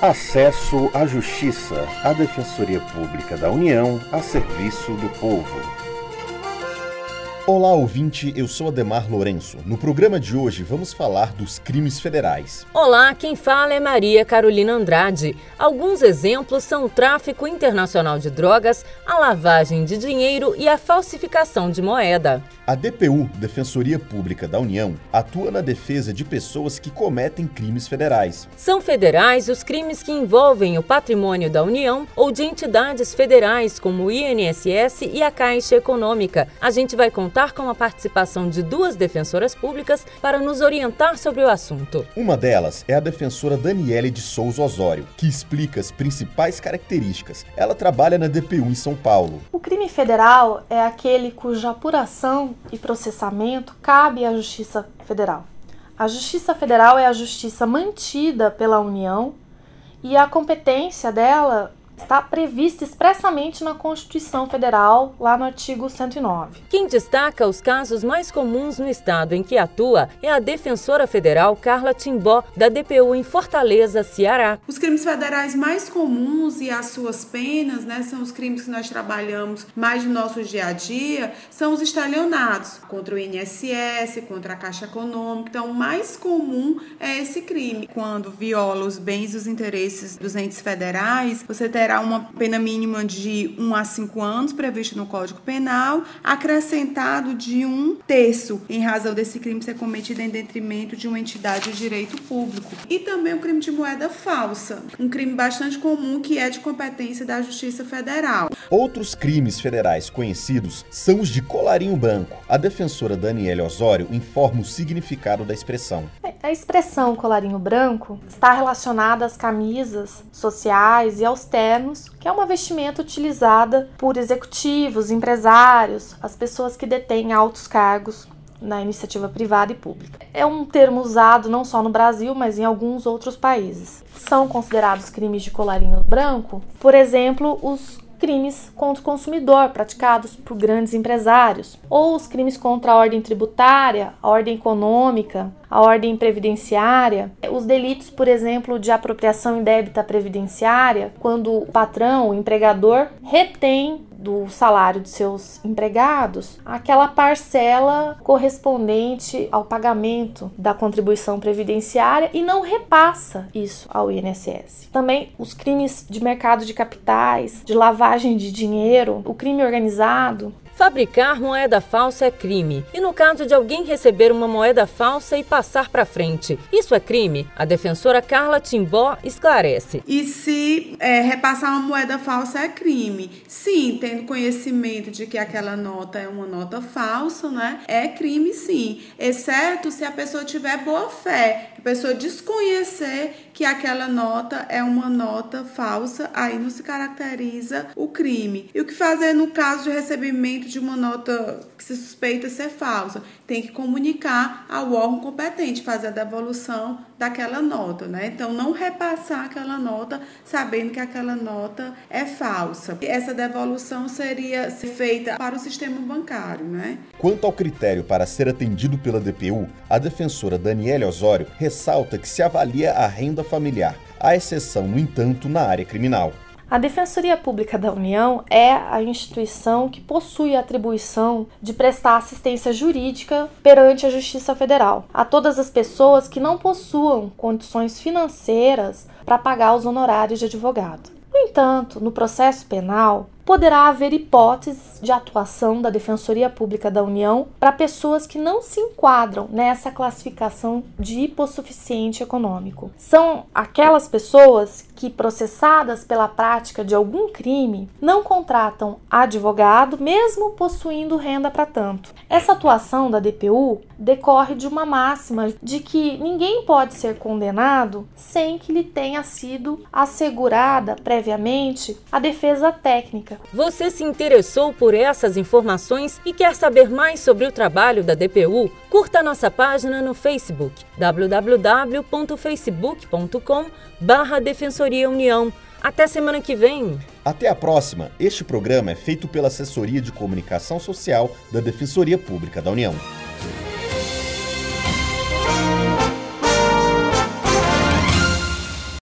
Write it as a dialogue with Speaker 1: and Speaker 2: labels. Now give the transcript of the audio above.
Speaker 1: Acesso à Justiça, a Defensoria Pública da União a serviço do povo.
Speaker 2: Olá, ouvinte, eu sou Ademar Lourenço. No programa de hoje vamos falar dos crimes federais.
Speaker 3: Olá, quem fala é Maria Carolina Andrade. Alguns exemplos são o tráfico internacional de drogas, a lavagem de dinheiro e a falsificação de moeda.
Speaker 2: A DPU, Defensoria Pública da União, atua na defesa de pessoas que cometem crimes federais.
Speaker 3: São federais os crimes que envolvem o patrimônio da União ou de entidades federais, como o INSS e a Caixa Econômica. A gente vai contar com a participação de duas defensoras públicas para nos orientar sobre o assunto.
Speaker 2: Uma delas é a defensora Daniele de Souza Osório, que explica as principais características. Ela trabalha na DPU em São Paulo.
Speaker 4: O crime federal é aquele cuja apuração e processamento cabe à Justiça Federal. A Justiça Federal é a justiça mantida pela União e a competência dela está prevista expressamente na Constituição Federal, lá no artigo 109.
Speaker 3: Quem destaca os casos mais comuns no estado em que atua é a defensora federal Carla Timbó, da DPU em Fortaleza, Ceará.
Speaker 5: Os crimes federais mais comuns e as suas penas, né, são os crimes que nós trabalhamos mais no nosso dia a dia, são os estalionados contra o INSS, contra a Caixa Econômica. Então, o mais comum é esse crime. Quando viola os bens e os interesses dos entes federais, você terá terá uma pena mínima de 1 a 5 anos, previsto no Código Penal, acrescentado de um terço, em razão desse crime ser cometido em detrimento de uma entidade de direito público. E também o crime de moeda falsa, um crime bastante comum que é de competência da Justiça Federal.
Speaker 2: Outros crimes federais conhecidos são os de colarinho branco. A defensora Daniela Osório informa o significado da expressão.
Speaker 4: A expressão colarinho branco está relacionada às camisas sociais e aos ternos que é uma vestimenta utilizada por executivos, empresários, as pessoas que detêm altos cargos na iniciativa privada e pública. É um termo usado não só no Brasil, mas em alguns outros países. São considerados crimes de colarinho branco, por exemplo, os crimes contra o consumidor praticados por grandes empresários, ou os crimes contra a ordem tributária, a ordem econômica, a ordem previdenciária, os delitos, por exemplo, de apropriação indébita previdenciária, quando o patrão, o empregador, retém do salário de seus empregados aquela parcela correspondente ao pagamento da contribuição previdenciária e não repassa isso ao INSS. Também os crimes de mercado de capitais, de lavagem de dinheiro, o crime organizado,
Speaker 3: Fabricar moeda falsa é crime. E no caso de alguém receber uma moeda falsa e passar para frente, isso é crime? A defensora Carla Timbó esclarece.
Speaker 5: E se é, repassar uma moeda falsa é crime? Sim, tendo conhecimento de que aquela nota é uma nota falsa, né? É crime sim. Exceto se a pessoa tiver boa fé, pessoa desconhecer que aquela nota é uma nota falsa, aí não se caracteriza o crime. E o que fazer no caso de recebimento de uma nota que se suspeita ser falsa. Tem que comunicar ao órgão competente, fazer a devolução daquela nota, né? Então, não repassar aquela nota sabendo que aquela nota é falsa. Essa devolução seria feita para o sistema bancário, né?
Speaker 2: Quanto ao critério para ser atendido pela DPU, a defensora Daniela Osório ressalta que se avalia a renda familiar, à exceção, no entanto, na área criminal.
Speaker 4: A Defensoria Pública da União é a instituição que possui a atribuição de prestar assistência jurídica perante a Justiça Federal a todas as pessoas que não possuam condições financeiras para pagar os honorários de advogado. No entanto, no processo penal, poderá haver hipóteses de atuação da Defensoria Pública da União para pessoas que não se enquadram nessa classificação de hipossuficiente econômico. São aquelas pessoas que, processadas pela prática de algum crime, não contratam advogado, mesmo possuindo renda para tanto. Essa atuação da DPU decorre de uma máxima de que ninguém pode ser condenado sem que lhe tenha sido assegurada previamente a defesa técnica
Speaker 3: você se interessou por essas informações e quer saber mais sobre o trabalho da DPU? Curta nossa página no Facebook www.facebook.com/barra Defensoria União. Até semana que vem.
Speaker 2: Até a próxima. Este programa é feito pela Assessoria de Comunicação Social da Defensoria Pública da União.